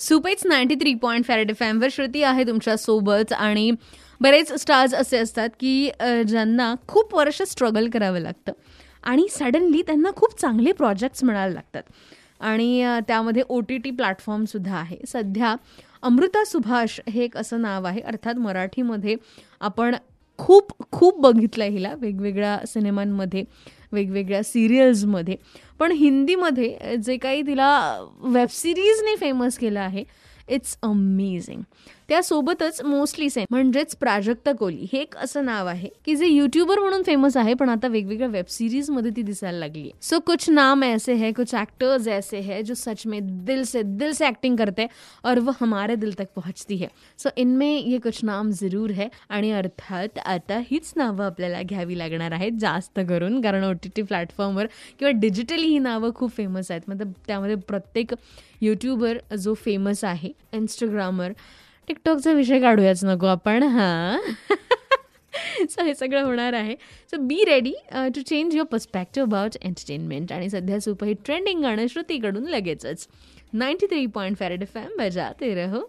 सुपेच ninety three point five red फॅमवर Shruti आहे तुमच्यासोबत आणि बरेच स्टार्स असे असतात की ज्यांना खूप वर्ष स्ट्रगल करावं लागतं. आणि सडनली त्यांना खूप चांगले प्रोजेक्ट्स मिळायला लागतात. आणि त्यामध्ये ओ टी टी प्लॅटफॉर्मसुद्धा आहे. सध्या अमृता सुभाष हे एक असं नाव आहे. अर्थात मराठीमध्ये आपण खूप खूप बघितलं आहे हिला. वेगवेगळ्या सिनेमांमध्ये वेगवेगळ्या सिरियल्समध्ये. पण हिंदीमध्ये जे काही तिला वेबसिरीजने फेमस केलं आहे इट्स अमेझिंग त्यासोबतच मोस्टली सेम म्हणजेच प्राजक्ता कोहली. हे एक असं नाव आहे की जे युट्यूबर म्हणून फेमस आहे पण आता वेगवेगळ्या वेब सिरीजमध्ये ती दिसायला लागली सो कुछ नाम ऐसे है कुछ एक्टर्स ऐसे है जो सच में दिल से दिल से एक्टिंग करते और वो हमारे दिल तक पहुंचती है. सो इनमें ये कुछ नाम जरूर है आणि अर्थात आता हीच नावं आपल्याला घ्यावी लागणार आहेत जास्त करून कारण ओ टी टी प्लॅटफॉर्मवर किंवा डिजिटली ही नावं खूप फेमस आहेत. मतलब त्यामध्ये प्रत्येक यूट्यूबर जो फेमस आहे इंस्टाग्रामर टिकटॉकचा विषय काढूयाच नको आपण हां. सो हे सगळं होणार आहे. So be ready to change your perspective about entertainment आणि सध्या सुपरहिट ट्रेंडिंग गाणं श्रुतीकडून लगेचच. Ninety three point five red F M बजाते रहो